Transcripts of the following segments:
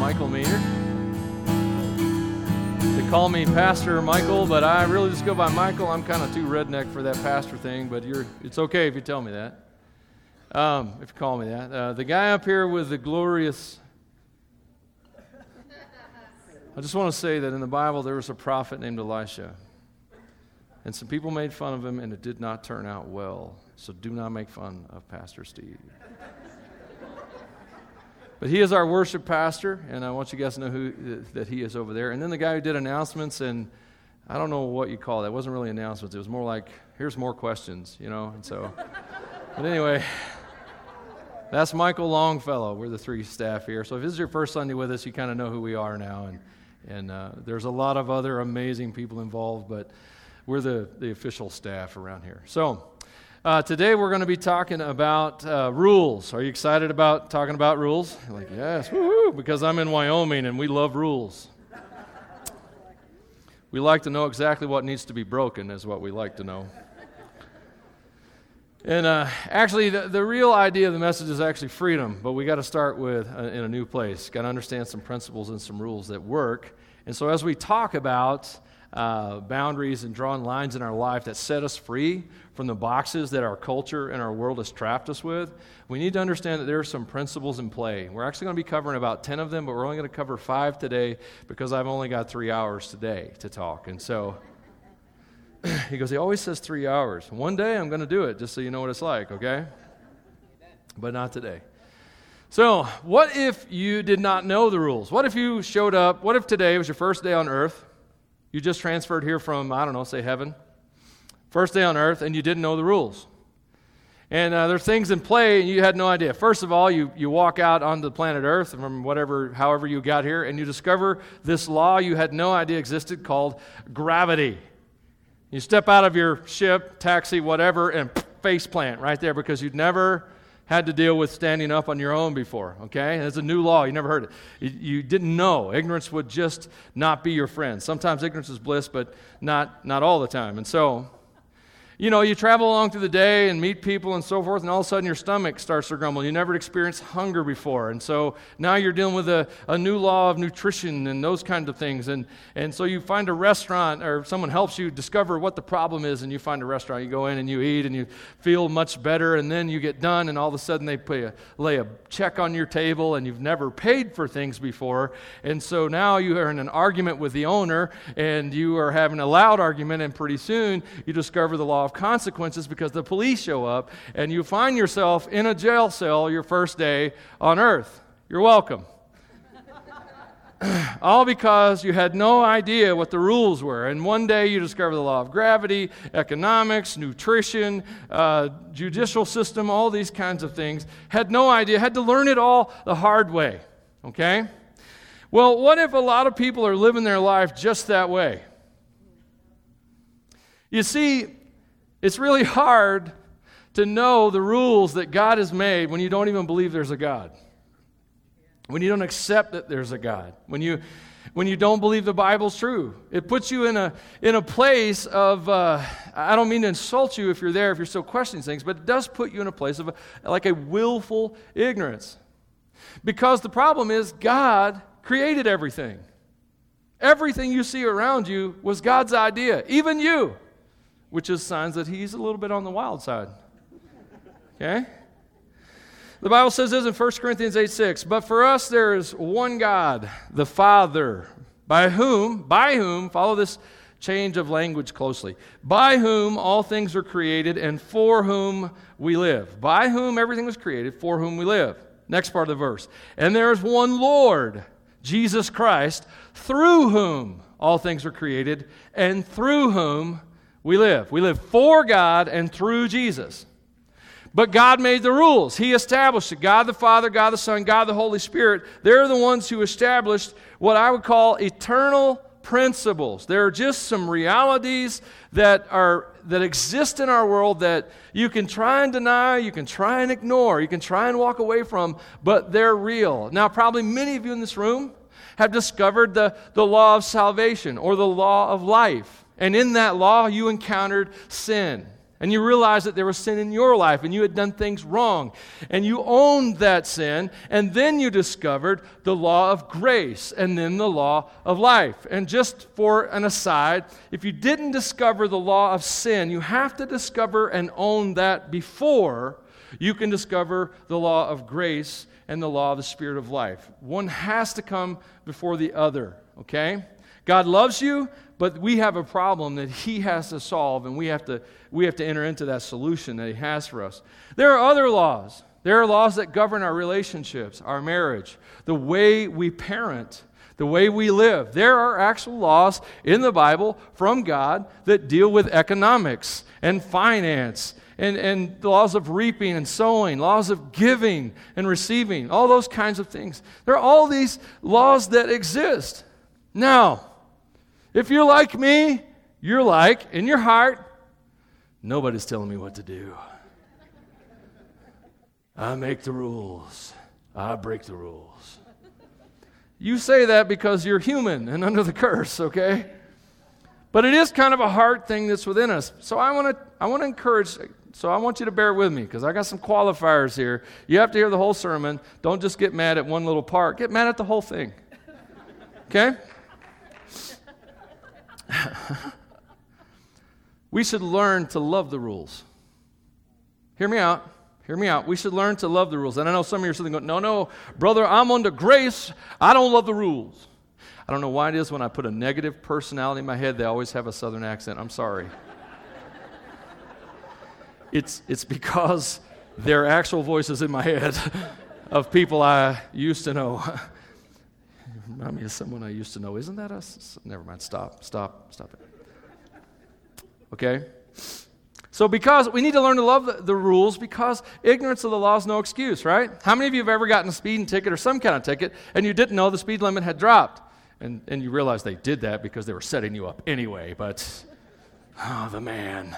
Michael Maynard. They call me Pastor Michael, but I really just go by Michael. I'm kind of too redneck for that pastor thing, but you're, it's okay if you tell me that. Um, if you call me that. Uh, the guy up here with the glorious. I just want to say that in the Bible there was a prophet named Elisha. And some people made fun of him, and it did not turn out well. So do not make fun of Pastor Steve. But he is our worship pastor, and I want you guys to know who that he is over there. And then the guy who did announcements, and I don't know what you call that. It wasn't really announcements. It was more like, here's more questions, you know. And so, but anyway, that's Michael Longfellow. We're the three staff here. So if this is your first Sunday with us, you kind of know who we are now. And and uh, there's a lot of other amazing people involved, but we're the the official staff around here. So. Uh, today we're going to be talking about uh, rules. Are you excited about talking about rules? Like, yes, woohoo, because I'm in Wyoming and we love rules. We like to know exactly what needs to be broken, is what we like to know. And uh, actually, the, the real idea of the message is actually freedom, but we got to start with uh, in a new place. Got to understand some principles and some rules that work. And so, as we talk about uh, boundaries and drawing lines in our life that set us free from the boxes that our culture and our world has trapped us with, we need to understand that there are some principles in play. We're actually going to be covering about 10 of them, but we're only going to cover five today because I've only got three hours today to talk. And so he goes, he always says three hours. One day I'm going to do it just so you know what it's like, okay? But not today. So, what if you did not know the rules? What if you showed up? What if today was your first day on earth? You just transferred here from, I don't know, say heaven. First day on earth, and you didn't know the rules. And uh, there's things in play, and you had no idea. First of all, you, you walk out onto the planet Earth from whatever, however you got here, and you discover this law you had no idea existed called gravity. You step out of your ship, taxi, whatever, and face plant right there because you'd never had to deal with standing up on your own before, okay? It's a new law. You never heard it. You, you, didn't know. Ignorance would just not be your friend. Sometimes ignorance is bliss, but not, not all the time. And so, you know, you travel along through the day and meet people and so forth, and all of a sudden your stomach starts to grumble. You never experienced hunger before. And so now you're dealing with a, a new law of nutrition and those kinds of things. And, and so you find a restaurant or someone helps you discover what the problem is, and you find a restaurant. You go in and you eat and you feel much better, and then you get done, and all of a sudden they a, lay a check on your table, and you've never paid for things before. And so now you are in an argument with the owner, and you are having a loud argument, and pretty soon you discover the law consequences because the police show up and you find yourself in a jail cell your first day on earth. You're welcome. All because you had no idea what the rules were. And one day you discover the law of gravity, economics, nutrition, uh, judicial system, all these kinds of things. Had no idea, had to learn it all the hard way. Okay? Well, what if a lot of people are living their life just that way? You see, it's really hard to know the rules that God has made when you don't even believe there's a God. When you don't accept that there's a God. When you, when you don't believe the Bible's true. It puts you in a, in a place of, uh, I don't mean to insult you if you're there, if you're still questioning things, but it does put you in a place of a, like a willful ignorance. Because the problem is, God created everything. Everything you see around you was God's idea, even you which is signs that he's a little bit on the wild side. Okay? The Bible says this in 1 Corinthians 8 6. But for us there is one God, the Father, by whom, by whom, follow this change of language closely, by whom all things are created and for whom we live. By whom everything was created, for whom we live. Next part of the verse. And there is one Lord, Jesus Christ, through whom all things are created and through whom we live. We live for God and through Jesus. But God made the rules. He established it. God the Father, God the Son, God the Holy Spirit, they're the ones who established what I would call eternal principles. There are just some realities that are that exist in our world that you can try and deny, you can try and ignore, you can try and walk away from, but they're real. Now, probably many of you in this room have discovered the, the law of salvation or the law of life. And in that law, you encountered sin. and you realized that there was sin in your life and you had done things wrong. And you owned that sin. And then you discovered the law of grace and then the law of life. And just for an aside, if you didn't discover the law of sin, you have to discover and own that before you can discover the law of grace and the law of the Spirit of life. One has to come before the other, okay? God loves you, but we have a problem that He has to solve, and we have to, we have to enter into that solution that He has for us. There are other laws. There are laws that govern our relationships, our marriage, the way we parent, the way we live. There are actual laws in the Bible from God that deal with economics and finance and, and laws of reaping and sowing, laws of giving and receiving, all those kinds of things. There are all these laws that exist. Now, if you're like me, you're like, in your heart, nobody's telling me what to do. I make the rules, I break the rules. You say that because you're human and under the curse, okay? But it is kind of a hard thing that's within us. So I want to I want to encourage so I want you to bear with me because I got some qualifiers here. You have to hear the whole sermon. Don't just get mad at one little part. Get mad at the whole thing. Okay? we should learn to love the rules. Hear me out. Hear me out. We should learn to love the rules. And I know some of you are sitting going, no, no, brother, I'm under grace. I don't love the rules. I don't know why it is when I put a negative personality in my head, they always have a southern accent. I'm sorry. it's, it's because they're actual voices in my head of people I used to know. Remind me of someone I used to know. Isn't that us? Never mind. Stop. Stop. Stop it. Okay? So, because we need to learn to love the, the, rules because ignorance of the law is no excuse, right? How many of you have ever gotten a speeding ticket or some kind of ticket and you didn't know the speed limit had dropped? And, and you realize they did that because they were setting you up anyway, but oh, the man.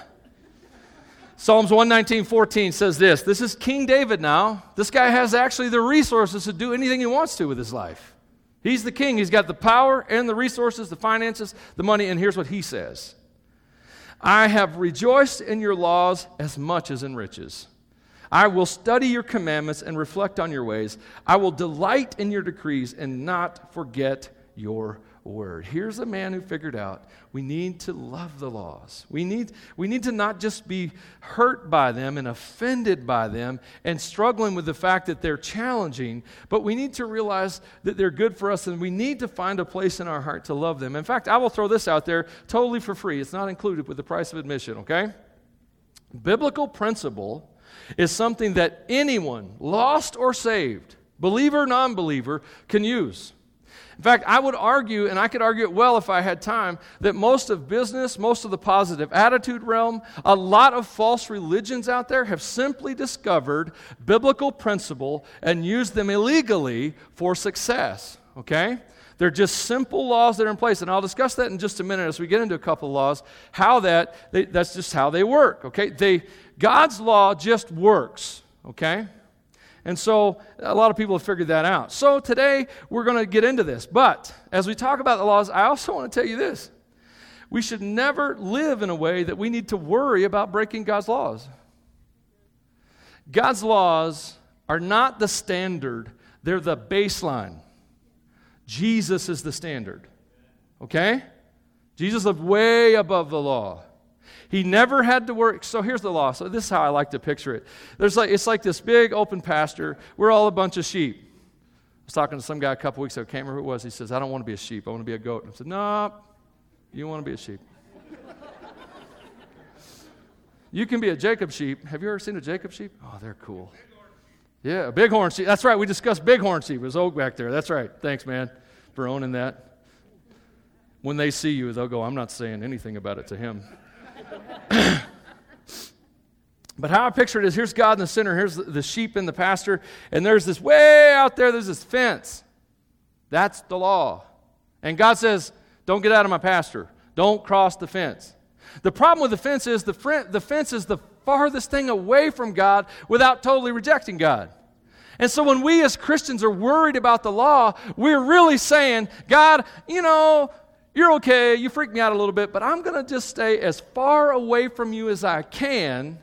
Psalms 119, 14 says this. This is King David now. This guy has actually the resources to do anything he wants to with his life. He's the king. He's got the power and the resources, the finances, the money. And here's what he says I have rejoiced in your laws as much as in riches. I will study your commandments and reflect on your ways. I will delight in your decrees and not forget your word. Here's a man who figured out we need to love the laws. We need, we need to not just be hurt by them and offended by them and struggling with the fact that they're challenging, but we need to realize that they're good for us and we need to find a place in our heart to love them. In fact, I will throw this out there totally for free. It's not included with the price of admission, okay? Biblical principle is something that anyone, lost or saved, believer, or non believer, can use. In fact, I would argue, and I could argue it well if I had time, that most of business, most of the positive attitude realm, a lot of false religions out there have simply discovered biblical principle and used them illegally for success. Okay? They're just simple laws that are in place. And I'll discuss that in just a minute as we get into a couple of laws, how that, they, that's just how they work. Okay? They, God's law just works. Okay? And so a lot of people have figured that out. So today we're going to get into this. But as we talk about the laws, I also want to tell you this. We should never live in a way that we need to worry about breaking God's laws. God's laws are not the standard, they're the baseline. Jesus is the standard. Okay? Jesus lived way above the law. He never had to work. So here's the law. So this is how I like to picture it. There's like, it's like this big open pasture. We're all a bunch of sheep. I was talking to some guy a couple weeks ago. I can't remember who it was. He says, I don't want to be a sheep. I want to be a goat. I said, No, nope, you want to be a sheep. you can be a Jacob sheep. Have you ever seen a Jacob sheep? Oh, they're cool. Yeah, a bighorn sheep. That's right. We discussed bighorn sheep. It was Oak back there. That's right. Thanks, man, for owning that. When they see you, they'll go, I'm not saying anything about it to him. but how I picture it is here's God in the center, here's the, sheep in the pasture, and there's this way out there, there's this fence. That's the law. And God says, Don't get out of my pasture. Don't cross the fence. The problem with the fence is the, fr- the fence is the farthest thing away from God without totally rejecting God. And so when we as Christians are worried about the law, we're really saying, God, you know, You're okay, you freak me out a little bit, but I'm going to just stay as far away from you as I can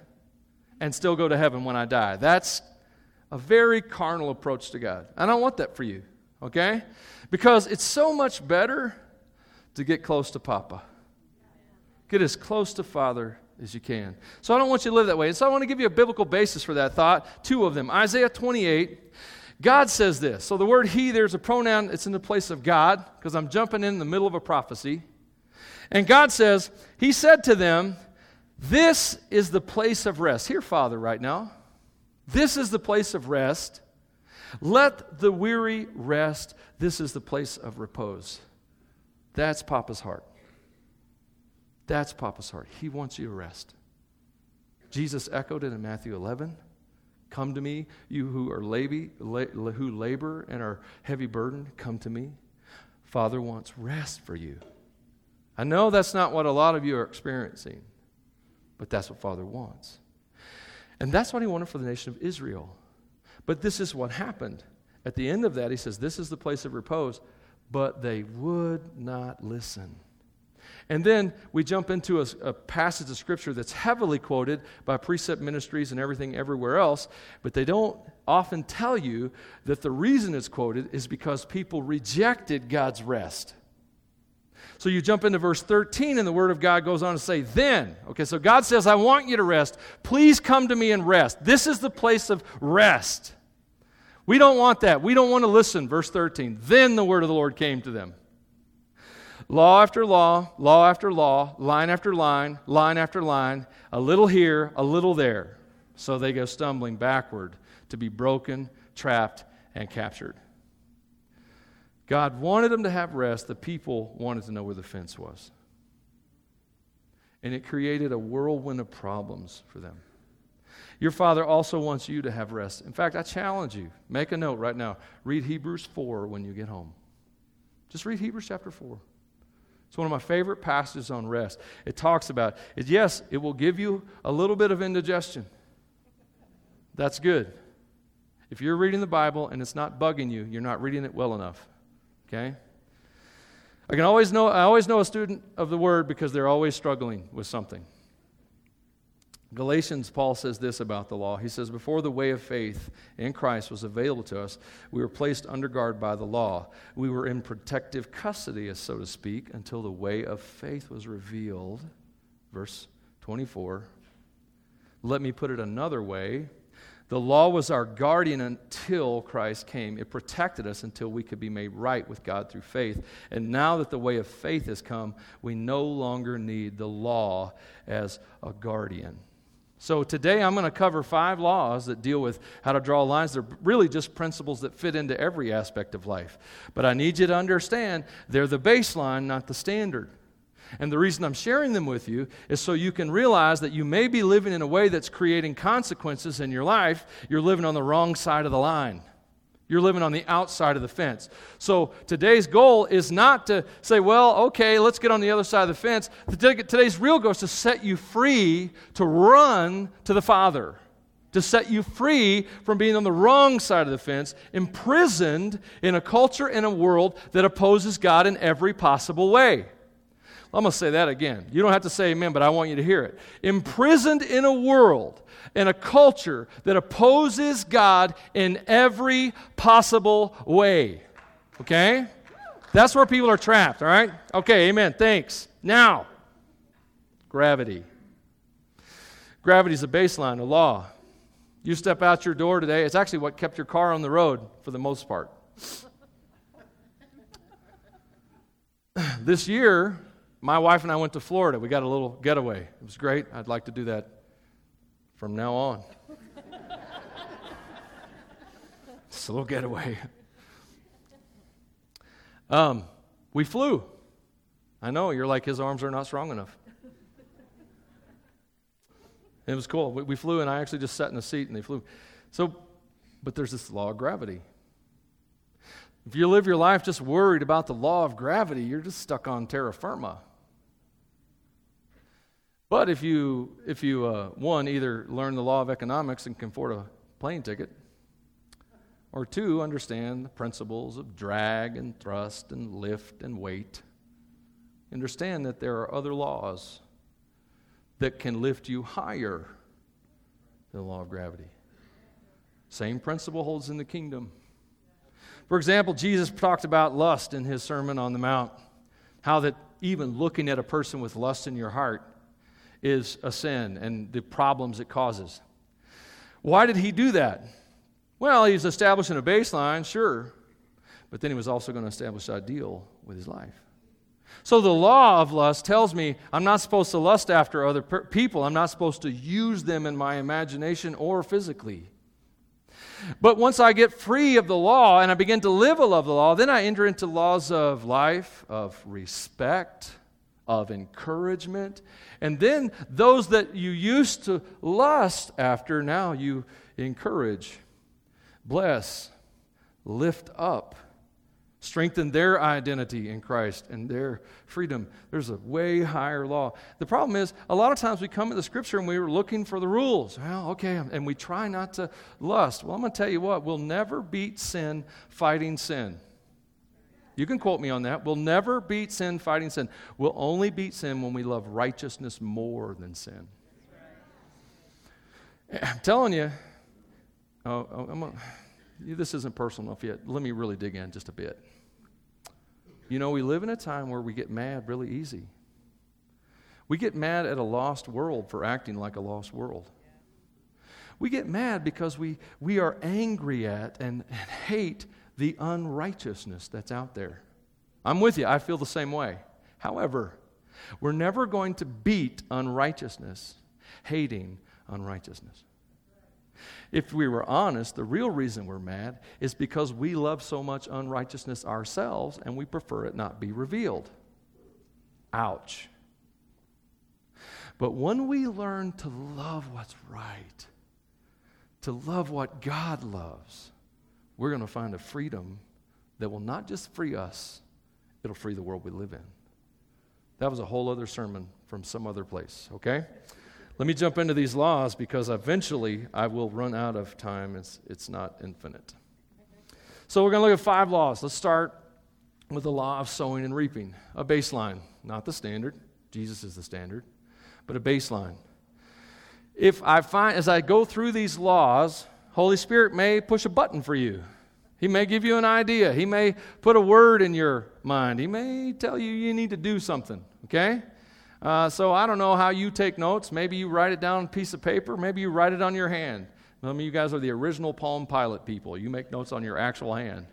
and still go to heaven when I die. That's a very carnal approach to God. I don't want that for you, okay? Because it's so much better to get close to Papa. Get as close to Father as you can. So I don't want you to live that way. And so I want to give you a biblical basis for that thought, two of them. Isaiah 28, God says this. So the word he, there's a pronoun, it's in the place of God, because I'm jumping in the middle of a prophecy. And God says, He said to them, This is the place of rest. Here, Father, right now. This is the place of rest. Let the weary rest. This is the place of repose. That's Papa's heart. That's Papa's heart. He wants you to rest. Jesus echoed it in Matthew 11. Come to me, you who are laby, la, who labor and are heavy burdened, come to me. Father wants rest for you. I know that's not what a lot of you are experiencing, but that's what Father wants. And that's what he wanted for the nation of Israel. But this is what happened. At the end of that, he says, This is the place of repose. But they would not listen. And then we jump into a, a, passage of scripture that's heavily quoted by precept ministries and everything everywhere else, but they don't often tell you that the reason it's quoted is because people rejected God's rest. So you jump into verse 13, and the Word of God goes on to say, Then, okay, so God says, I want you to rest. Please come to me and rest. This is the place of rest. We don't want that. We don't want to listen. Verse 13. Then the word of the Lord came to them. Law after law, law after law, line after line, line after line, a little here, a little there. So they go stumbling backward to be broken, trapped, and captured. God wanted them to have rest. The people wanted to know where the fence was. And it created a whirlwind of problems for them. Your Father also wants you to have rest. In fact, I challenge you make a note right now. Read Hebrews 4 when you get home. Just read Hebrews chapter 4. It's one of my favorite passages on rest. It talks about it. Yes, it will give you a little bit of indigestion. That's good. If you're reading the Bible and it's not bugging you, you're not reading it well enough. Okay? I can always know I always know a student of the word because they're always struggling with something. Galatians, Paul says this about the law. He says, Before the way of faith in Christ was available to us, we were placed under guard by the law. We were in protective custody, so to speak, until the way of faith was revealed. Verse 24. Let me put it another way the law was our guardian until Christ came. It protected us until we could be made right with God through faith. And now that the way of faith has come, we no longer need the law as a guardian. So today I'm going to cover five laws that deal with how to draw lines. They're really just principles that fit into every aspect of life. But I need you to understand they're the baseline, not the standard. And the reason I'm sharing them with you is so you can realize that you may be living in a way that's creating consequences in your life. You're living on the wrong side of the line. You're living on the outside of the fence. So today's goal is not to say, well, okay, let's get on the other side of the fence. Today's real goal is to set you free to run to the Father, to set you free from being on the wrong side of the fence, imprisoned in a culture and a world that opposes God in every possible way. I'm going to say that again. You don't have to say amen, but I want you to hear it. Imprisoned in a world, in a culture that opposes God in every possible way. Okay? That's where people are trapped, all right? Okay, amen. Thanks. Now, gravity. Gravity is a baseline, a law. You step out your door today, it's actually what kept your car on the road for the most part. this year, my wife and I went to Florida. We got a little getaway. It was great. I'd like to do that from now on. it's a little getaway. Um, we flew. I know, you're like, his arms are not strong enough. It was cool. We, we flew, and I actually just sat in the seat, and they flew. So, but there's this law of gravity. If you live your life just worried about the law of gravity, you're just stuck on terra firma. But if you, if you uh, one, either learn the law of economics and can afford a plane ticket, or two, understand the principles of drag and thrust and lift and weight, understand that there are other laws that can lift you higher than the law of gravity. Same principle holds in the kingdom. For example, Jesus talked about lust in his Sermon on the Mount, how that even looking at a person with lust in your heart is a sin and the problems it causes. Why did he do that? Well, he's establishing a baseline, sure, but then he was also going to establish a deal with his life. So the law of lust tells me I'm not supposed to lust after other per- people. I'm not supposed to use them in my imagination or physically. But once I get free of the law and I begin to live a love of the law, then I enter into laws of life, of respect, of encouragement. And then those that you used to lust after, now you encourage, bless, lift up strengthen their identity in Christ and their freedom. There's a way higher law. The problem is, a lot of times we come to the scripture and we're looking for the rules. Well, okay, and we try not to lust. Well, I'm going to tell you what, we'll never beat sin fighting sin. You can quote me on that. We'll never beat sin fighting sin. We'll only beat sin when we love righteousness more than sin. I'm telling you, oh, oh, a, this isn't personal enough yet. Let me really dig in just a bit. You know, we live in a time where we get mad really easy. We get mad at a lost world for acting like a lost world. We get mad because we, we are angry at and, and hate the unrighteousness that's out there. I'm with you, I feel the same way. However, we're never going to beat unrighteousness, hating unrighteousness. If we were honest, the real reason we're mad is because we love so much unrighteousness ourselves and we prefer it not be revealed. Ouch. But when we learn to love what's right, to love what God loves, we're going to find a freedom that will not just free us, it'll free the world we live in. That was a whole other sermon from some other place, okay? Let me jump into these laws because eventually I will run out of time. It's, it's not infinite. So we're going to look at five laws. Let's start with the law of sowing and reaping, a baseline, not the standard. Jesus is the standard, but a baseline. If I find, as I go through these laws, Holy Spirit may push a button for you. He may give you an idea. He may put a word in your mind. He may tell you you need to do something, okay? Uh, so I don't know how you take notes. Maybe you write it down on a piece of paper. Maybe you write it on your hand. Some of you guys are the original Palm Pilot people. You make notes on your actual hand.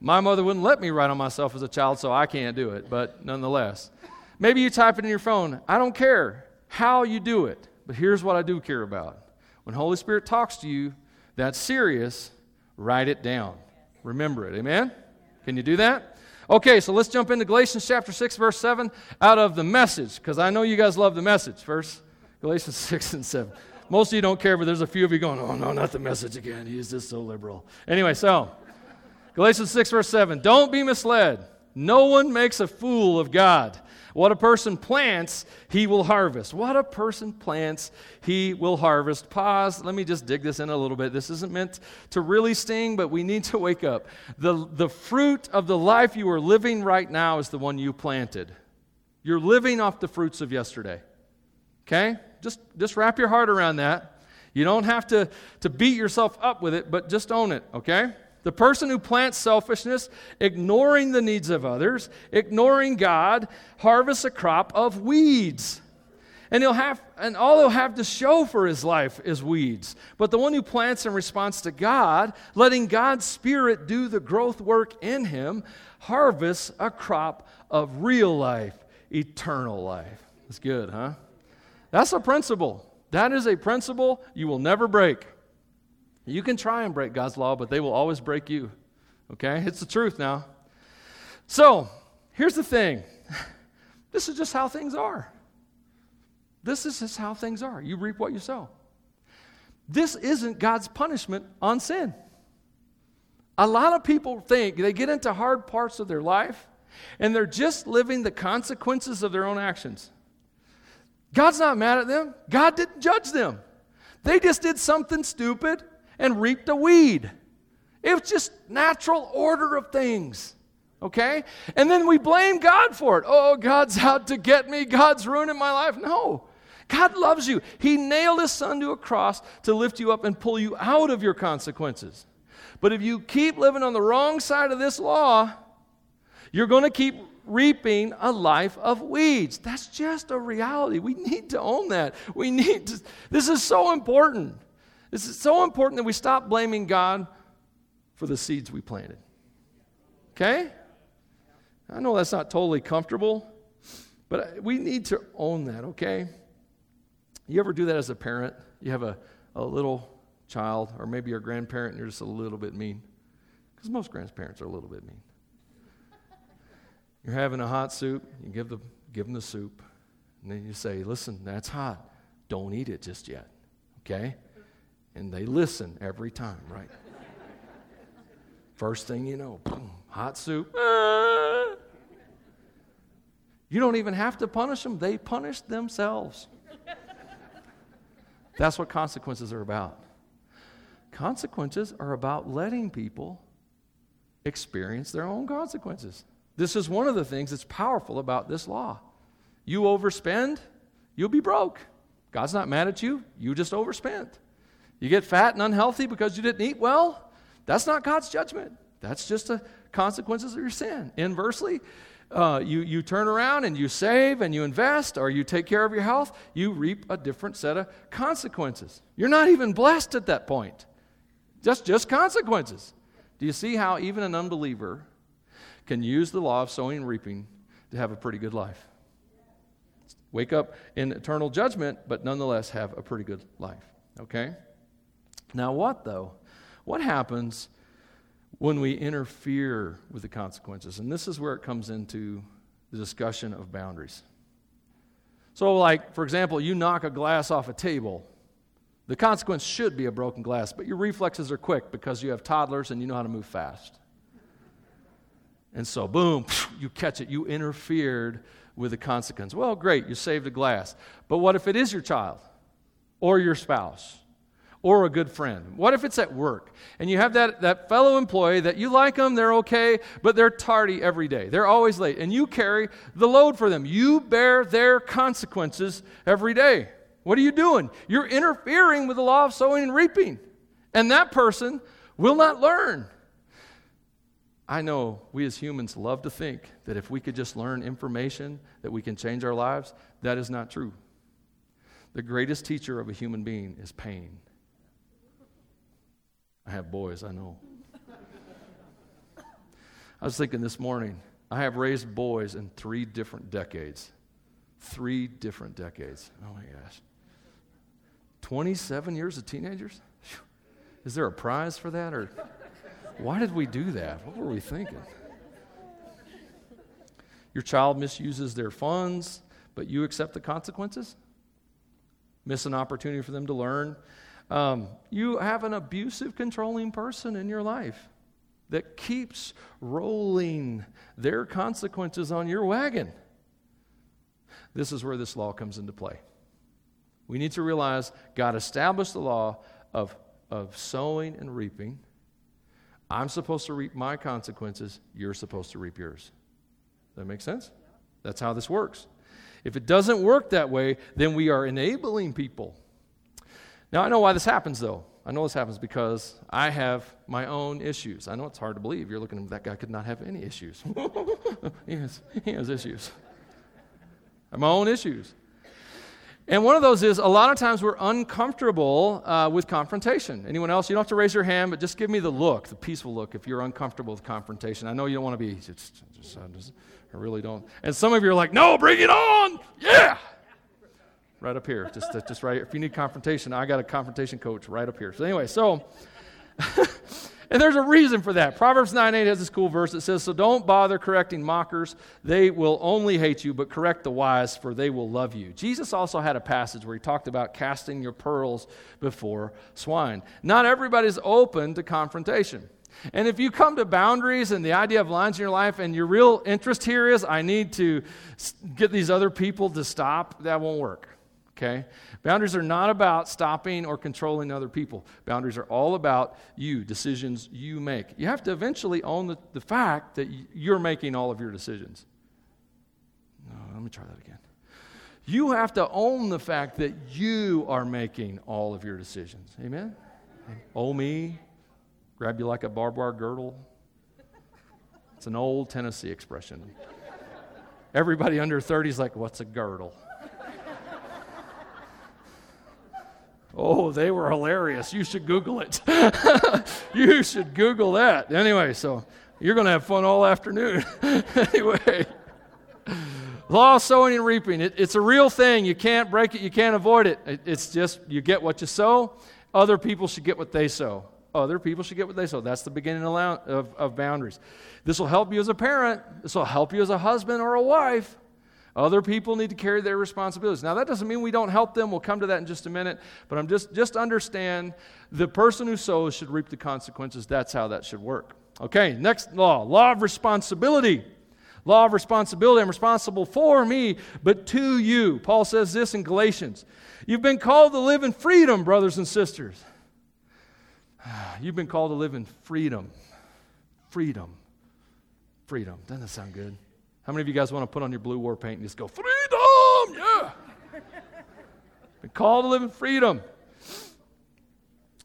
My mother wouldn't let me write on myself as a child, so I can't do it, but nonetheless. Maybe you type it in your phone. I don't care how you do it, but here's what I do care about. When Holy Spirit talks to you, that's serious, write it down. Remember it. Amen? Can you do that? Okay, so let's jump into Galatians chapter 6, verse 7 out of the message, because I know you guys love the message. Verse Galatians 6 and 7. Most of you don't care, but there's a few of you going, oh, no, not the message again. He's just so liberal. Anyway, so Galatians 6, verse 7. Don't be misled. No one makes a fool of God. What a person plants, he will harvest. What a person plants, he will harvest. Pause. Let me just dig this in a little bit. This isn't meant to really sting, but we need to wake up. The, the fruit of the life you are living right now is the one you planted. You're living off the fruits of yesterday. Okay? Just, just wrap your heart around that. You don't have to, to beat yourself up with it, but just own it, okay? The person who plants selfishness, ignoring the needs of others, ignoring God, harvests a crop of weeds. And he'll have and all he'll have to show for his life is weeds. But the one who plants in response to God, letting God's spirit do the growth work in him, harvests a crop of real life, eternal life. That's good, huh? That's a principle. That is a principle you will never break. You can try and break God's law, but they will always break you. Okay? It's the truth now. So, here's the thing this is just how things are. This is just how things are. You reap what you sow. This isn't God's punishment on sin. A lot of people think they get into hard parts of their life and they're just living the consequences of their own actions. God's not mad at them, God didn't judge them. They just did something stupid and reaped a weed. It was just natural order of things. okay? And then we blame God for it. Oh, God's out to get me. God's ruining my life. No. God loves you. He nailed his son to a cross to lift you up and pull you out of your consequences. But if you keep living on the wrong side of this law, you're going to keep reaping a life of weeds. That's just a reality. We need to own that. We need to, this is so important. This is so important that we stop blaming God for the seeds we planted. Okay? I know that's not totally comfortable, but we need to own that, okay? You ever do that as a parent? You have a, a little child, or maybe you're a grandparent and you're just a little bit mean? Because most grandparents are a little bit mean. You're having a hot soup, you give, the, give them the soup, and then you say, Listen, that's hot. Don't eat it just yet, okay? And they listen every time, right? First thing you know, boom, hot soup. Ah! You don't even have to punish them, they punish themselves. That's what consequences are about. Consequences are about letting people experience their own consequences. This is one of the things that's powerful about this law. You overspend, you'll be broke. God's not mad at you, you just overspent. You get fat and unhealthy because you didn't eat well, that's not God's judgment. That's just the consequences of your sin. Inversely, uh, you, you turn around and you save and you invest or you take care of your health, you reap a different set of consequences. You're not even blessed at that point. Just, just consequences. Do you see how even an unbeliever can use the law of sowing and reaping to have a pretty good life? Wake up in eternal judgment, but nonetheless have a pretty good life. Okay? Now, what though? What happens when we interfere with the consequences. And this is where it comes into the discussion of boundaries. So, like, for example, you knock a glass off a table. The consequence should be a broken glass, but your reflexes are quick because you have toddlers and you know how to move fast. And so, boom, you catch it. You interfered with the consequence. Well, great, you saved a glass. But what if it is your child or your spouse or a good friend? What if it's at work and you have that, that fellow employee that you like them, they're okay, but they're tardy every day. They're always late, and you carry the load for them. You bear their consequences every day. What are you doing? You're interfering with the law of sowing and reaping. And that person will not learn. I know we as humans love to think that if we could just learn information that we can change our lives. That is not true. The greatest teacher of a human being is pain. I have boys, I know. I was thinking this morning, I have raised boys in three different decades. Three different decades. Oh my gosh. 27 years of teenagers? Is there a prize for that? Or why did we do that? What were we thinking? Your child misuses their funds, but you accept the consequences? Miss an opportunity for them to learn? Um, you have an abusive, controlling person in your life that keeps rolling their consequences on your wagon. This is where this law comes into play. We need to realize God established the law of, of sowing and reaping. I'm supposed to reap my consequences, you're supposed to reap yours. That makes sense? That's how this works. If it doesn't work that way, then we are enabling people now, I know why this happens, though. I know this happens because I have my own issues. I know it's hard to believe. You're looking at that guy could not have any issues. he, has, he has issues. I my own issues. And one of those is a lot of times we're uncomfortable uh, with confrontation. Anyone else? You don't have to raise your hand, but just give me the look, the peaceful look, if you're uncomfortable with confrontation. I know you don't want to be, just, just, I really don't. And some of you are like, no, bring it on. Yeah right up here. Just, just right. If you need confrontation, I got a confrontation coach right up here. So anyway, so. and there's a reason for that. Proverbs 9 8 has this cool verse that says, So don't bother correcting mockers. They will only hate you, but correct the wise, for they will love you. Jesus also had a passage where he talked about casting your pearls before swine. Not everybody's open to confrontation. And if you come to boundaries and the idea of lines in your life, and your real interest here is, I need to get these other people to stop, that won't work Okay? Boundaries are not about stopping or controlling other people. Boundaries are all about you, decisions you make. You have to eventually own the, the fact that you're making all of your decisions. No, let me try that again. You have to own the fact that you are making all of your decisions. Amen? Oh, me, grab you like a barbed wire girdle. It's an old Tennessee expression. Everybody under 30 is like, what's a girdle? Oh, they were hilarious. You should Google it. you should Google that. Anyway, so you're going to have fun all afternoon. anyway, law of sowing and reaping. It, it's a real thing. You can't break it, you can't avoid it. it. It's just you get what you sow. Other people should get what they sow. Other people should get what they sow. That's the beginning of, of boundaries. This will help you as a parent. This will help you as a husband or a wife. Other people need to carry their responsibilities. Now, that doesn't mean we don't help them. We'll come to that in just a minute. But I'm just, just understand the person who sows should reap the consequences. That's how that should work. Okay, next law law of responsibility. Law of responsibility. I'm responsible for me, but to you. Paul says this in Galatians. You've been called to live in freedom, brothers and sisters. You've been called to live in freedom. Freedom. Freedom. Doesn't that sound good? How many of you guys want to put on your blue war paint and just go, freedom? Yeah. Been called to live in freedom.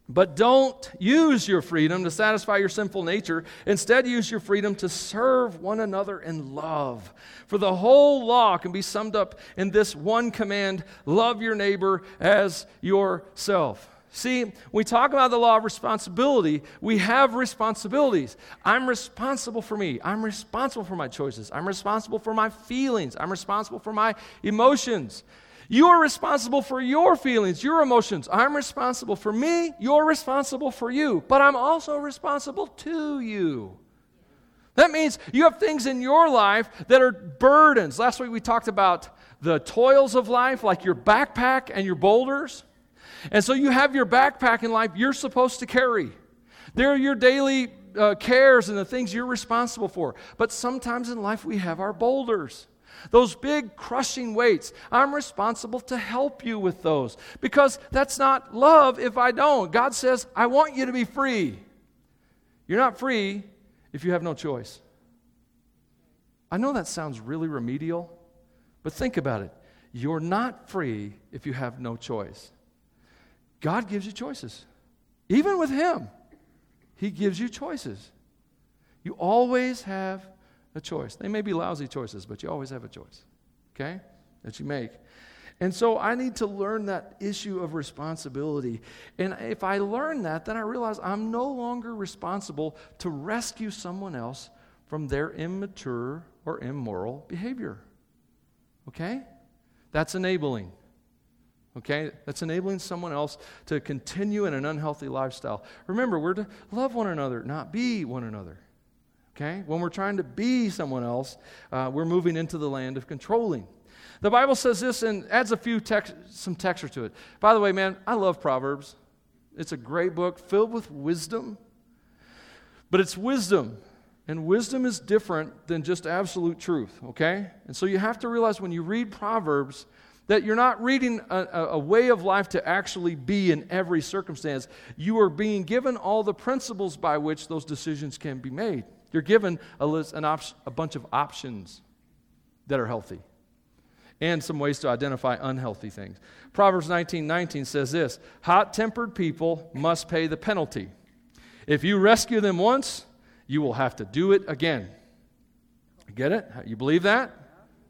But don't use your freedom to satisfy your sinful nature. Instead, use your freedom to serve one another in love. For the whole law can be summed up in this one command love your neighbor as yourself. See, we talk about the law of responsibility. We have responsibilities. I'm responsible for me. I'm responsible for my choices. I'm responsible for my feelings. I'm responsible for my emotions. You are responsible for your feelings, your emotions. I'm responsible for me. You're responsible for you. But I'm also responsible to you. That means you have things in your life that are burdens. Last week we talked about the toils of life, like your backpack and your boulders. And so you have your backpack in life you're supposed to carry. There are your daily uh, cares and the things you're responsible for. But sometimes in life we have our boulders. Those big crushing weights, I'm responsible to help you with those because that's not love if I don't. God says, I want you to be free. You're not free if you have no choice. I know that sounds really remedial, but think about it. You're not free if you have no choice. God gives you choices. Even with Him, He gives you choices. You always have a choice. They may be lousy choices, but you always have a choice, okay, that you make. And so I need to learn that issue of responsibility. And if I learn that, then I realize I'm no longer responsible to rescue someone else from their immature or immoral behavior. Okay? That's enabling. Okay? That's enabling someone else to continue in an unhealthy lifestyle. Remember, we're to love one another, not be one another. Okay? When we're trying to be someone else, uh, we're moving into the land of controlling. The Bible says this and adds a few text, some texture to it. By the way, man, I love Proverbs. It's a great book filled with wisdom. But it's wisdom. And wisdom is different than just absolute truth, okay? And so you have to realize when you read Proverbs, that you're not reading a, a, way of life to actually be in every circumstance. You are being given all the principles by which those decisions can be made. You're given a, list, an op- a bunch of options that are healthy and some ways to identify unhealthy things. Proverbs 19 19 says this Hot tempered people must pay the penalty. If you rescue them once, you will have to do it again. Get it? You believe that?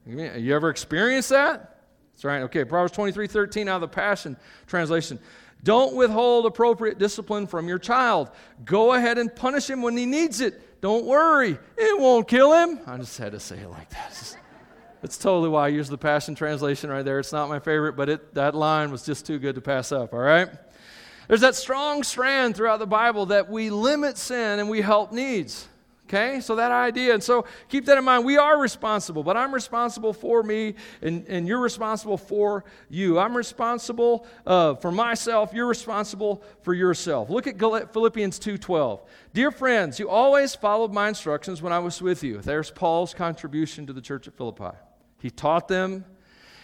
You ever experienced that? That's right. Okay, Proverbs 23 13 out of the Passion Translation. Don't withhold appropriate discipline from your child. Go ahead and punish him when he needs it. Don't worry, it won't kill him. I just had to say it like that. That's totally why I use the Passion Translation right there. It's not my favorite, but it, that line was just too good to pass up, all right? There's that strong strand throughout the Bible that we limit sin and we help needs. Okay, so that idea. And so keep that in mind. We are responsible, but I'm responsible for me, and, and you're responsible for you. I'm responsible uh, for myself. You're responsible for yourself. Look at Philippians 2.12. Dear friends, you always followed my instructions when I was with you. There's Paul's contribution to the church at Philippi. He taught them,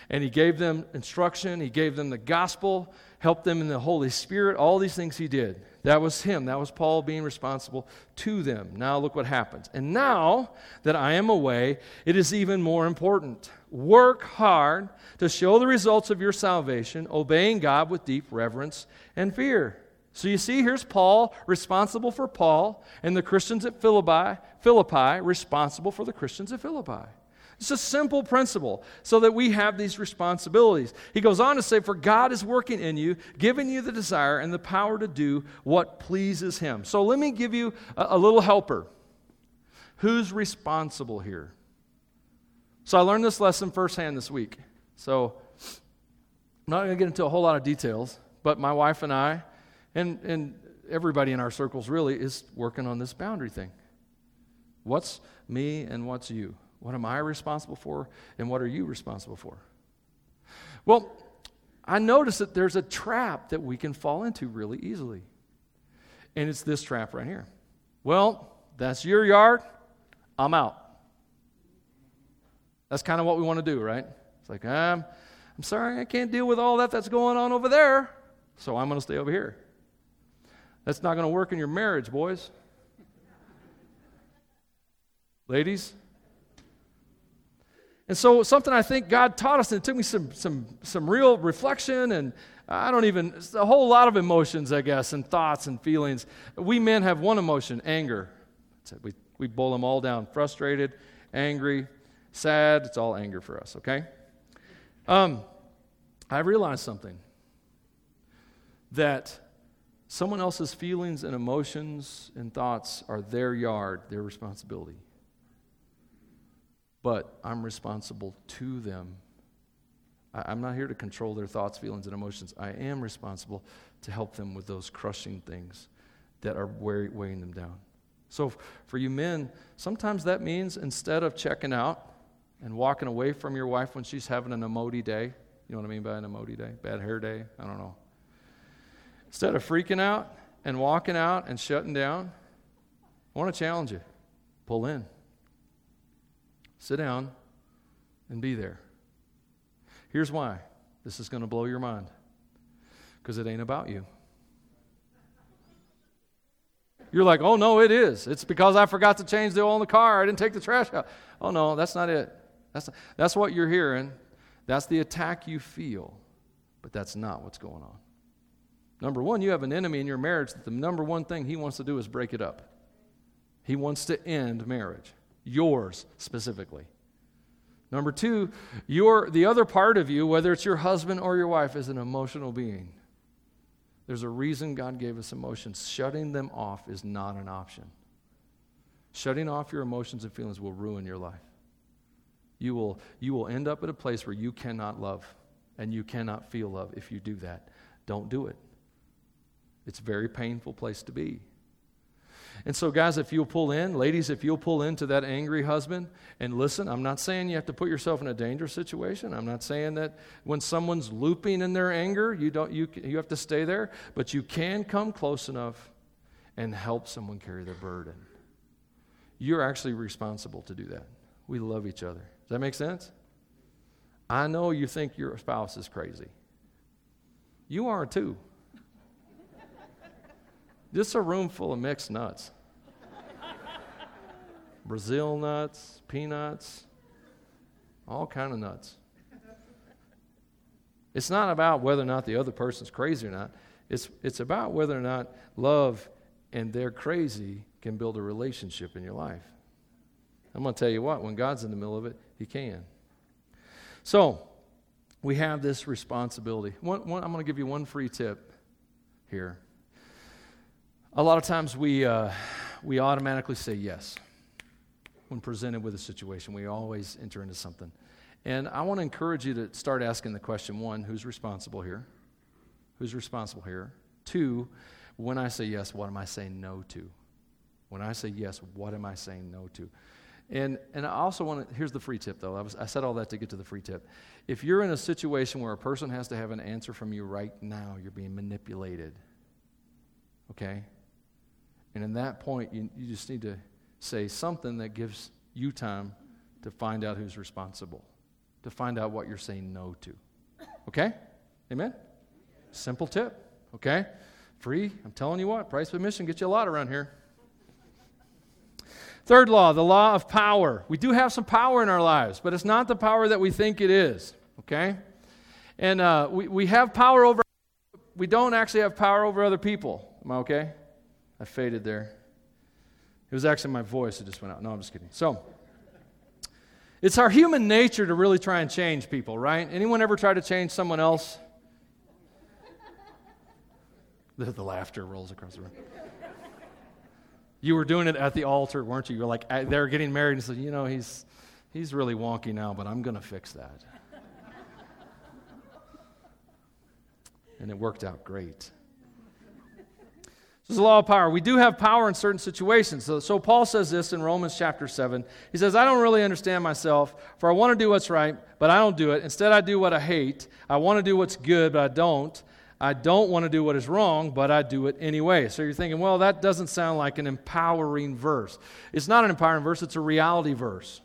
and he gave them instruction, he gave them the gospel, helped them in the Holy Spirit, all these things he did. That was him. That was Paul being responsible to them. Now look what happens. And now that I am away, it is even more important. Work hard to show the results of your salvation, obeying God with deep reverence and fear. So you see, here's Paul responsible for Paul, and the Christians at Philippi, Philippi responsible for the Christians at Philippi. It's a simple principle so that we have these responsibilities. He goes on to say, For God is working in you, giving you the desire and the power to do what pleases Him. So let me give you a, a little helper. Who's responsible here? So I learned this lesson firsthand this week. So I'm not going to get into a whole lot of details, but my wife and I, and, and everybody in our circles really, is working on this boundary thing. What's me and what's you? What am I responsible for? And what are you responsible for? Well, I notice that there's a trap that we can fall into really easily. And it's this trap right here. Well, that's your yard. I'm out. That's kind of what we want to do, right? It's like, I'm, I'm sorry, I can't deal with all that that's going on over there, so I'm going to stay over here. That's not going to work in your marriage, boys. Ladies, and so, something I think God taught us, and it took me some, some, some real reflection, and I don't even, a whole lot of emotions, I guess, and thoughts and feelings. We men have one emotion anger. We, we boil them all down frustrated, angry, sad. It's all anger for us, okay? Um, I realized something that someone else's feelings and emotions and thoughts are their yard, their responsibility but I'm responsible to them. I, am not here to control their thoughts, feelings, and emotions. I am responsible to help them with those crushing things that are weighing them down. So, for you men, sometimes that means instead of checking out and walking away from your wife when she's having an emoji day, you know what I mean by an emoji day? Bad hair day? I don't know. Instead of freaking out and walking out and shutting down, I want to challenge you pull in. Sit down and be there. Here's why this is going to blow your mind because it ain't about you. You're like, oh no, it is. It's because I forgot to change the oil in the car. I didn't take the trash out. Oh no, that's not it. That's, not, that's what you're hearing. That's the attack you feel. But that's not what's going on. Number one, you have an enemy in your marriage that the number one thing he wants to do is break it up. He wants to end marriage yours specifically. Number two, your, the other part of you, whether it's your husband or your wife, is an emotional being. There's a reason God gave us emotions. Shutting them off is not an option. Shutting off your emotions and feelings will ruin your life. You will, you will end up at a place where you cannot love and you cannot feel love if you do that. Don't do it. It's a very painful place to be. And so, guys, if you'll pull in, ladies, if you'll pull into that angry husband and listen, I'm not saying you have to put yourself in a dangerous situation. I'm not saying that when someone's looping in their anger, you, don't, you, you have to stay there, but you can come close enough and help someone carry their burden. You're actually responsible to do that. We love each other. Does that make sense? I know you think your spouse is crazy. You are too. This is a room full of mixed nuts. Brazil nuts, peanuts, all kind of nuts. It's not about whether or not the other person's crazy or not. It's, it's about whether or not love and they're crazy can build a relationship in your life. I'm going to tell you what, when God's in the middle of it, He can. So, we have this responsibility. One, one, I'm going to give you one free tip here. A lot of times we, uh, we automatically say yes when presented with a situation. We always enter into something. And I want to encourage you to start asking the question one, who's responsible here? Who's responsible here? Two, when I say yes, what am I saying no to? When I say yes, what am I saying no to? And, and I also want to, here's the free tip though. I, was, I said all that to get to the free tip. If you're in a situation where a person has to have an answer from you right now, you're being manipulated. Okay? And in that point, you, you just need to say something that gives you time to find out who's responsible. to find out what you're saying no to. Okay? Amen? Simple tip. Okay? Free. I'm telling you what, price of admission gets you a lot around here. Third law, the law of power. We do have some power in our lives, but it's not the power that we think it is. Okay? And uh, we, we have power over, we don't actually have power over other people. Am I okay? I faded there. It was actually my voice that just went out. No, I'm just kidding. So, it's our human nature to really try and change people, right? Anyone ever try to change someone else? The, the laughter rolls across the room. You were doing it at the altar, weren't you? You were like, uh, they're getting married and said, you know, he's, he's really wonky now, but I'm going to fix that. and it worked out great. This is a law of power. We do have power in certain situations. So, so, Paul says this in Romans chapter 7. He says, I don't really understand myself, for I want to do what's right, but I don't do it. Instead, I do what I hate. I want to do what's good, but I don't. I don't want to do what is wrong, but I do it anyway. So you're thinking, well, that doesn't sound like an empowering verse. It's not an empowering verse, it's a reality verse.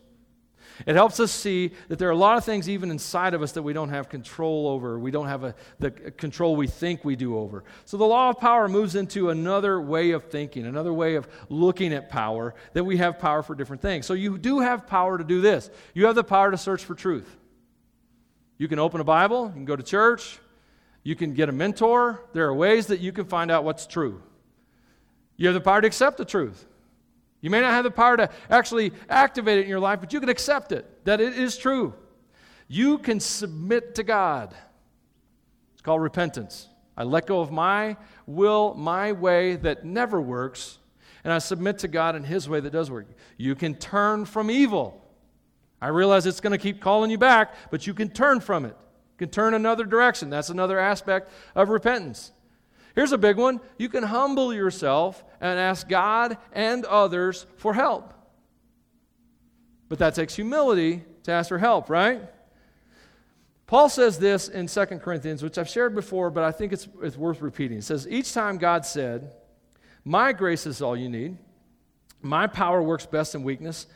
It helps us see that there are a lot of things even inside of us that we don't have control over. We don't have a, the control we think we do over. So the law of power moves into another way of thinking, another way of looking at power, that we have power for different things. So you do have power to do this. You have the power to search for truth. You can open a Bible, you can go to church, you can get a mentor. There are ways that you can find out what's true. You have the power to accept the truth. You may not have the power to actually activate it in your life, but you can accept it, that it is true. You can submit to God. It's called repentance. I let go of my will, my way that never works, and I submit to God in His way that does work. You can turn from evil. I realize it's going to keep calling you back, but you can turn from it You can turn another direction. That's another aspect of repentance. Here's a big one you can humble yourself and ask God and others for help. But that takes humility to ask for help, right? Paul says this in 2 Corinthians, which I've shared before, but I think it's, it's worth repeating. He says, Each time God said, My grace is all you need, my power works best in weakness.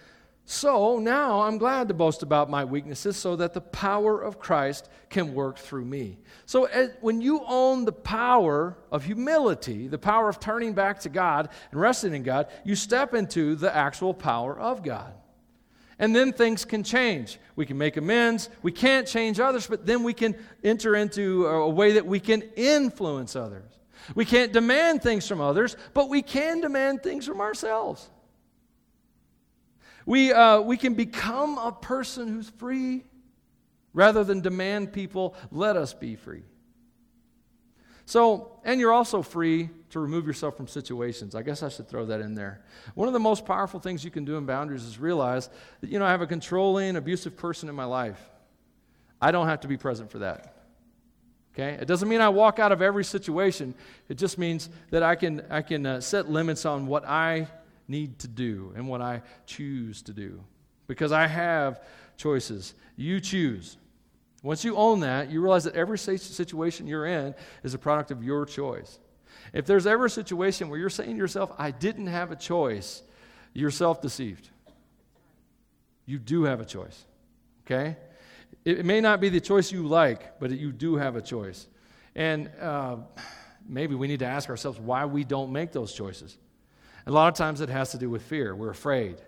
So now I'm glad to boast about my weaknesses so that the power of Christ can work through me. So as, when you own the power of humility, the power of turning back to God and resting in God, you step into the actual power of God. And then things can change. We can make amends. We can't change others, but then we can enter into a way that we can influence others. We can't demand things from others, but we can demand things from ourselves. We, uh, we can become a person who's free rather than demand people, let us be free. So, and you're also free to remove yourself from situations. I guess I should throw that in there. One of the most powerful things you can do in boundaries is realize that, you know, I have a controlling, abusive person in my life. I don't have to be present for that. Okay? It doesn't mean I walk out of every situation. It just means that I can, I can uh, set limits on what I need to do and what I choose to do. Because I have choices. You choose. Once you own that, you realize that every situation you're in is a product of your choice. If there's ever a situation where you're saying to yourself, I didn't have a choice, you're self deceived. You do have a choice. Okay? It may not be the choice you like, but you do have a choice. And uh, maybe we need to ask ourselves why we don't make those choices. A lot of times it has to do with fear. We're afraid.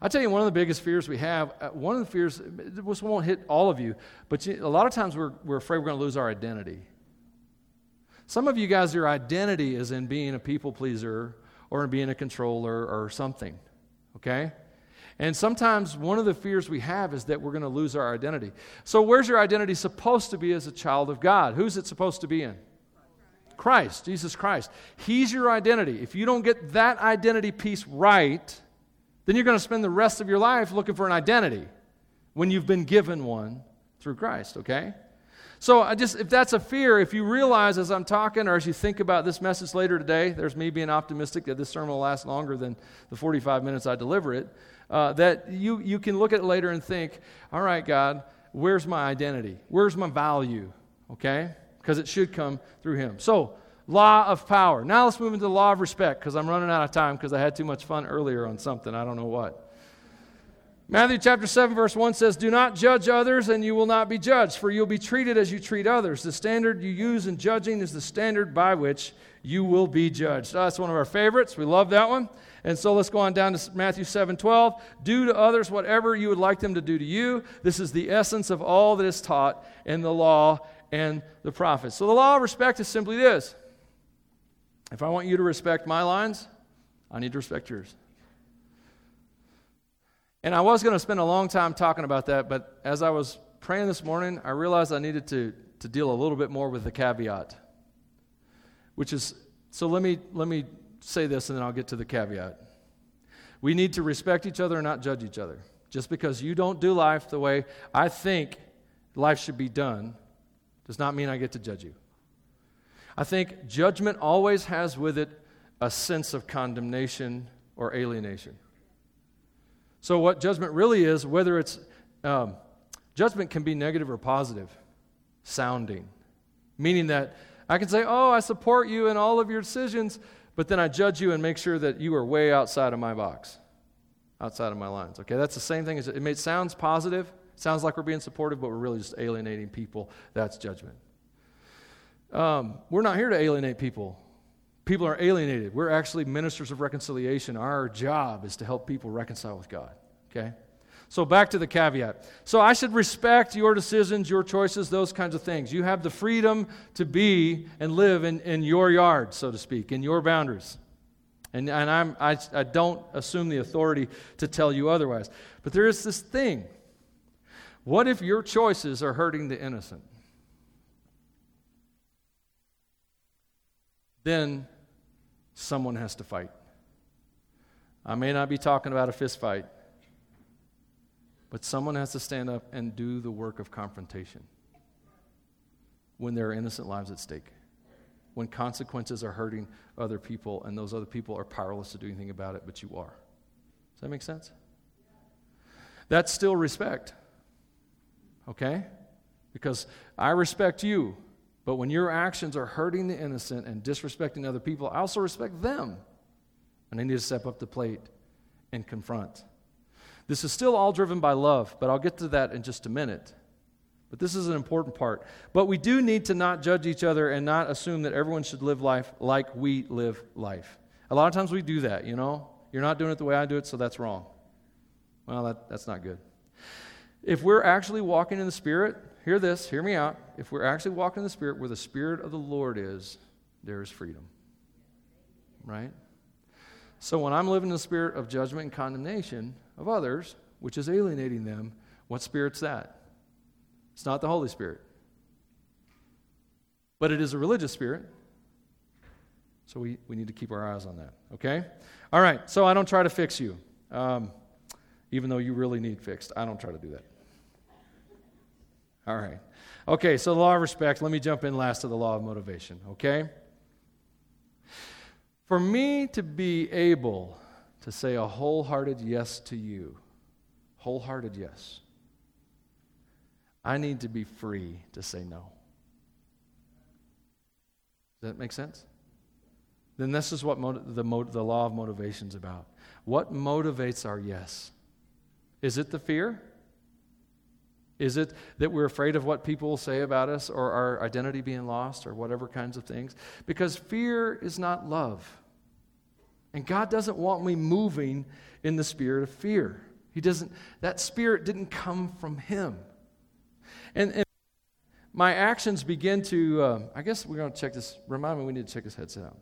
I'll tell you, one of the biggest fears we have, uh, one of the fears, this won't hit all of you, but you, a lot of times we're, we're afraid we're going to lose our identity. Some of you guys, your identity is in being a people pleaser or in being a controller or something, okay? And sometimes one of the fears we have is that we're going to lose our identity. So, where's your identity supposed to be as a child of God? Who's it supposed to be in? Christ, Jesus Christ. He's your identity. If you don't get that identity piece right, then you're going to spend the rest of your life looking for an identity when you've been given one through Christ, okay? So I just if that's a fear, if you realize as I'm talking or as you think about this message later today, there's me being optimistic that this sermon will last longer than the 45 minutes I deliver it, uh, that you, you can look at it later and think, all right, God, where's my identity? Where's my value? Okay? Because it should come through him. So, law of power. Now let's move into the law of respect because I'm running out of time because I had too much fun earlier on something. I don't know what. Matthew chapter 7, verse 1 says, Do not judge others, and you will not be judged, for you'll be treated as you treat others. The standard you use in judging is the standard by which you will be judged. That's one of our favorites. We love that one. And so let's go on down to Matthew 7 12. Do to others whatever you would like them to do to you. This is the essence of all that is taught in the law and the prophets. So the law of respect is simply this if I want you to respect my lines, I need to respect yours. And I was going to spend a long time talking about that, but as I was praying this morning, I realized I needed to, to deal a little bit more with the caveat, which is so let me, let me say this and then I'll get to the caveat. We need to respect each other and not judge each other. Just because you don't do life the way I think life should be done does not mean I get to judge you. I think judgment always has with it a sense of condemnation or alienation. So, what judgment really is, whether it's um, judgment can be negative or positive sounding, meaning that I can say, Oh, I support you in all of your decisions, but then I judge you and make sure that you are way outside of my box, outside of my lines. Okay, that's the same thing as it, sounds positive, sounds like we're being supportive, but we're really just alienating people. That's judgment. Um, we're not here to alienate people. People are alienated. We're actually ministers of reconciliation. Our job is to help people reconcile with God. Okay? So back to the caveat. So I should respect your decisions, your choices, those kinds of things. You have the freedom to be and live in, in your yard, so to speak, in your boundaries. And, and I'm, I, I don't assume the authority to tell you otherwise. But there is this thing. What if your choices are hurting the innocent? Then someone has to fight. I may not be talking about a fist fight. But someone has to stand up and do the work of confrontation when there are innocent lives at stake, when consequences are hurting other people and those other people are powerless to do anything about it, but you are. Does that make sense? That's still respect. Okay? Because I respect you, but when your actions are hurting the innocent and disrespecting other people, I also respect them. And I need to step up the plate and confront. This is still all driven by love, but I'll get to that in just a minute. But this is an important part. But we do need to not judge each other and not assume that everyone should live life like we live life. A lot of times we do that, you know? You're not doing it the way I do it, so that's wrong. Well, that, that's not good. If we're actually walking in the Spirit, hear this, hear me out. If we're actually walking in the Spirit where the Spirit of the Lord is, there is freedom. Right? So when I'm living in the spirit of judgment and condemnation, of others, which is alienating them, what spirit's that? It's not the Holy Spirit. But it is a religious spirit. So we, we need to keep our eyes on that, okay? All right, so I don't try to fix you, um, even though you really need fixed. I don't try to do that. All right. Okay, so the law of respect. Let me jump in last to the law of motivation, okay? For me to be able to say a wholehearted yes to you. Wholehearted yes. I need to be free to say no. Does that make sense? Then this is what the, the law of motivation is about. What motivates our yes? Is it the fear? Is it that we're afraid of what people will say about us or our identity being lost or whatever kinds of things? Because fear is not love. And God doesn't want me moving in the spirit of fear. He doesn't, that spirit didn't come from Him. And, and my actions begin to, uh, I guess we're going to check this. Remind me, we need to check this headset out.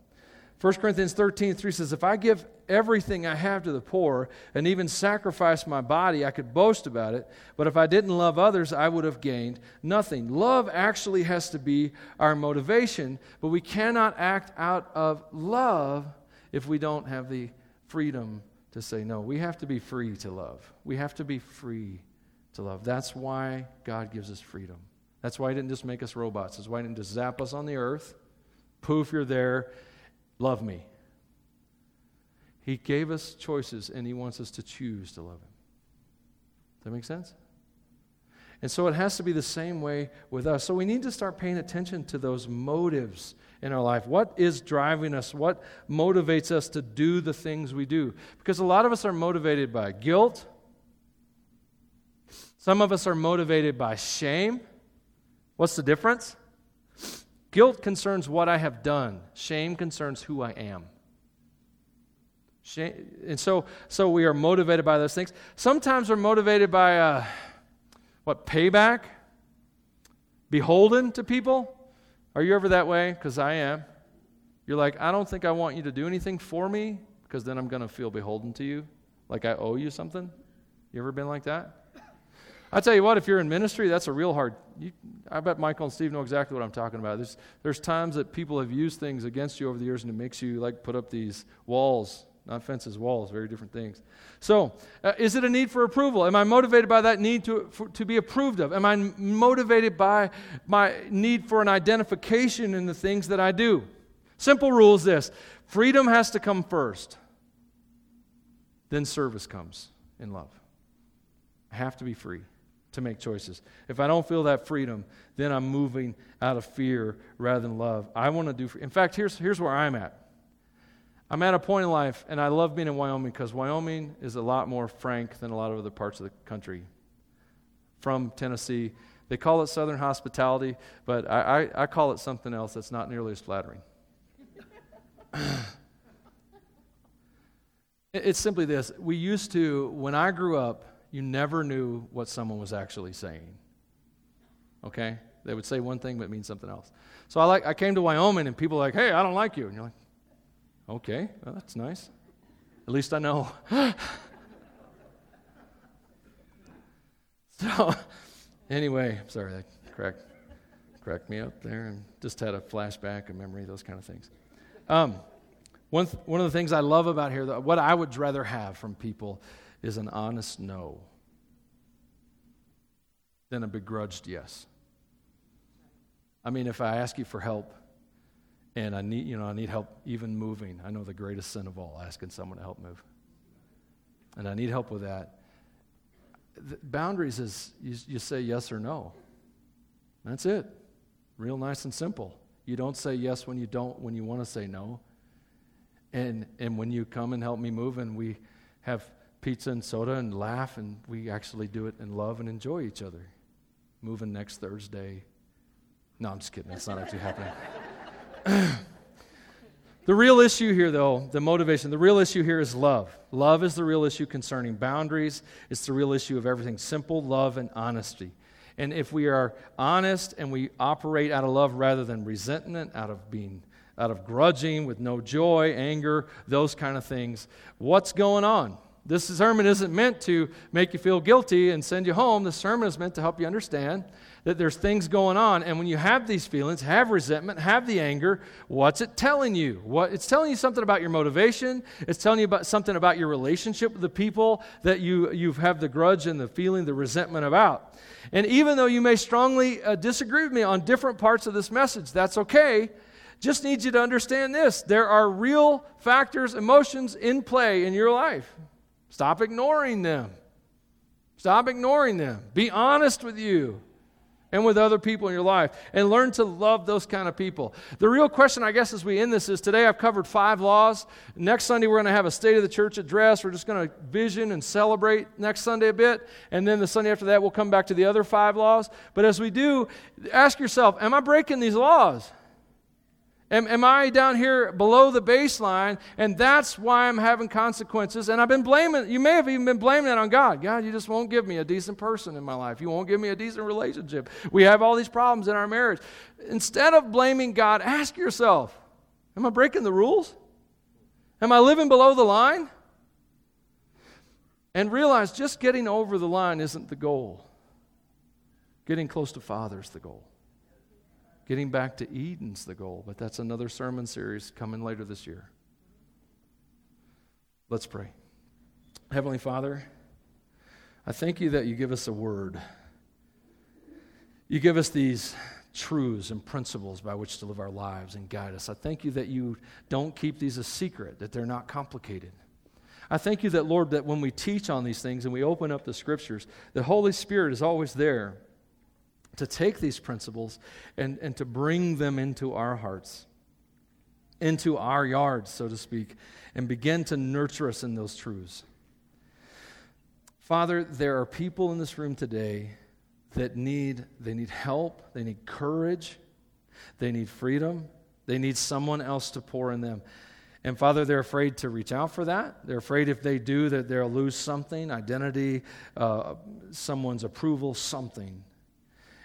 1 Corinthians 13, 3 says, If I give everything I have to the poor and even sacrifice my body, I could boast about it. But if I didn't love others, I would have gained nothing. Love actually has to be our motivation, but we cannot act out of love if we don't have the freedom to say no. We have to be free to love. We have to be free to love. That's why God gives us freedom. That's why He didn't just make us robots. That's why He didn't just zap us on the earth. Poof, you're there. Love me. He gave us choices and He wants us to choose to love Him. Does that make sense? And so it has to be the same way with us. So we need to start paying attention to those motives in our life. What is driving us? What motivates us to do the things we do? Because a lot of us are motivated by guilt, Some of us are motivated by shame. What's the difference? Guilt concerns what I have done, shame concerns who I am. Shame, and so, so we are motivated by those things. Sometimes we're motivated by uh, what payback, beholden to people. Are you ever that way? Because I am. You're like, I don't think I want you to do anything for me because then I'm going to feel beholden to you, like I owe you something. You ever been like that? I tell you what, if you're in ministry, that's a real hard. You, I bet Michael and Steve know exactly what I'm talking about. There's, there's times that people have used things against you over the years, and it makes you like put up these walls, not fences, walls, very different things. So, uh, is it a need for approval? Am I motivated by that need to, for, to be approved of? Am I motivated by my need for an identification in the things that I do? Simple rule is this freedom has to come first, then service comes in love. I have to be free to make choices. If I don't feel that freedom, then I'm moving out of fear rather than love. I want to do. In fact, here's here's where I'm at. I'm at a point in life, and I love being in Wyoming because Wyoming is a lot more frank than a lot of other parts of the country. From Tennessee, they call it Southern hospitality, but I, I, I call it something else that's not nearly as flattering. it's simply this: we used to, when I grew up, you never knew what someone was actually saying. Okay? They would say one thing but mean something else. So I, like, I came to Wyoming and people were like, hey, I don't like you. And you're like, okay, well, that's nice. At least I know. so, anyway, I'm sorry, that cracked, cracked me up there and just had a flashback, a memory, those kind of things. Um, one, th- one of the things I love about here, what I would rather have from people is an honest no than a begrudged yes. I mean, if I ask you for help and I need, you know, I need help even moving, I know the greatest sin of all, asking someone to help move. And I need help with that. The boundaries is you, you say yes or no. That's it. Real nice and simple. You don't say yes when you don't when you want to say no. And and when you come and help me move and we have pizza and soda and laugh, and we actually do it in love and enjoy each other. Moving next Thursday. No, I'm just kidding. That's not actually happening. the real issue here, though, the motivation, the real issue here is love. Love is the real issue concerning boundaries. It's the real issue of everything simple, love, and honesty. And if we are honest and we operate out of love rather than resentment, out of being out of grudging with no joy, anger, those kind of things, what's going on? This sermon isn't meant to make you feel guilty and send you home. The sermon is meant to help you understand that there's things going on. And when you have these feelings, have resentment, have the anger, what's it telling you? What, it's telling you something about your motivation. It's telling you about something about your relationship with the people that you, you have the grudge and the feeling, the resentment about. And even though you may strongly uh, disagree with me on different parts of this message, that's okay. Just need you to understand this there are real factors, emotions in play in your life. Stop ignoring them. Stop ignoring them. Be honest with you and with other people in your life and learn to love those kind of people. The real question, I guess, as we end this is today I've covered five laws. Next Sunday, we're going to have a State of the Church address. We're just going to vision and celebrate next Sunday a bit. And then the Sunday after that, we'll come back to the other five laws. But as we do, ask yourself Am I breaking these laws? Am, am I down here below the baseline and that's why I'm having consequences? And I've been blaming, you may have even been blaming that on God. God, you just won't give me a decent person in my life. You won't give me a decent relationship. We have all these problems in our marriage. Instead of blaming God, ask yourself Am I breaking the rules? Am I living below the line? And realize just getting over the line isn't the goal. Getting close to Father is the goal. Getting back to Eden's the goal, but that's another sermon series coming later this year. Let's pray. Heavenly Father, I thank you that you give us a word. You give us these truths and principles by which to live our lives and guide us. I thank you that you don't keep these a secret, that they're not complicated. I thank you that, Lord, that when we teach on these things and we open up the scriptures, the Holy Spirit is always there to take these principles and, and to bring them into our hearts, into our yards, so to speak, and begin to nurture us in those truths. Father, there are people in this room today that need they need help, they need courage, they need freedom, they need someone else to pour in them. And Father, they're afraid to reach out for that. They're afraid if they do that they'll lose something, identity, uh, someone's approval, something.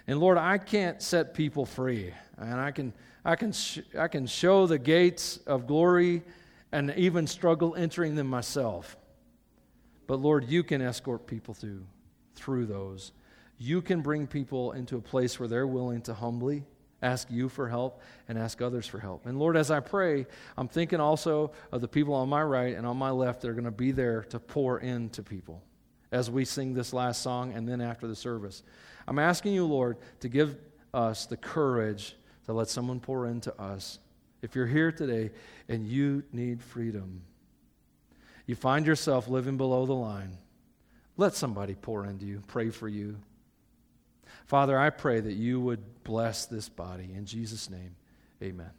And Lord, I can't set people free. And I can, I can, sh- I can show the gates of glory and even struggle entering them myself. But Lord, you can escort people through, through those. You can bring people into a place where they're willing to humbly ask you for help and ask others for help. And Lord, as I pray, I'm thinking also of the people on my right and on my left that are going to be there to pour into people as we sing this last song and then after the service. I'm asking you, Lord, to give us the courage to let someone pour into us. If you're here today and you need freedom, you find yourself living below the line, let somebody pour into you, pray for you. Father, I pray that you would bless this body. In Jesus' name, amen.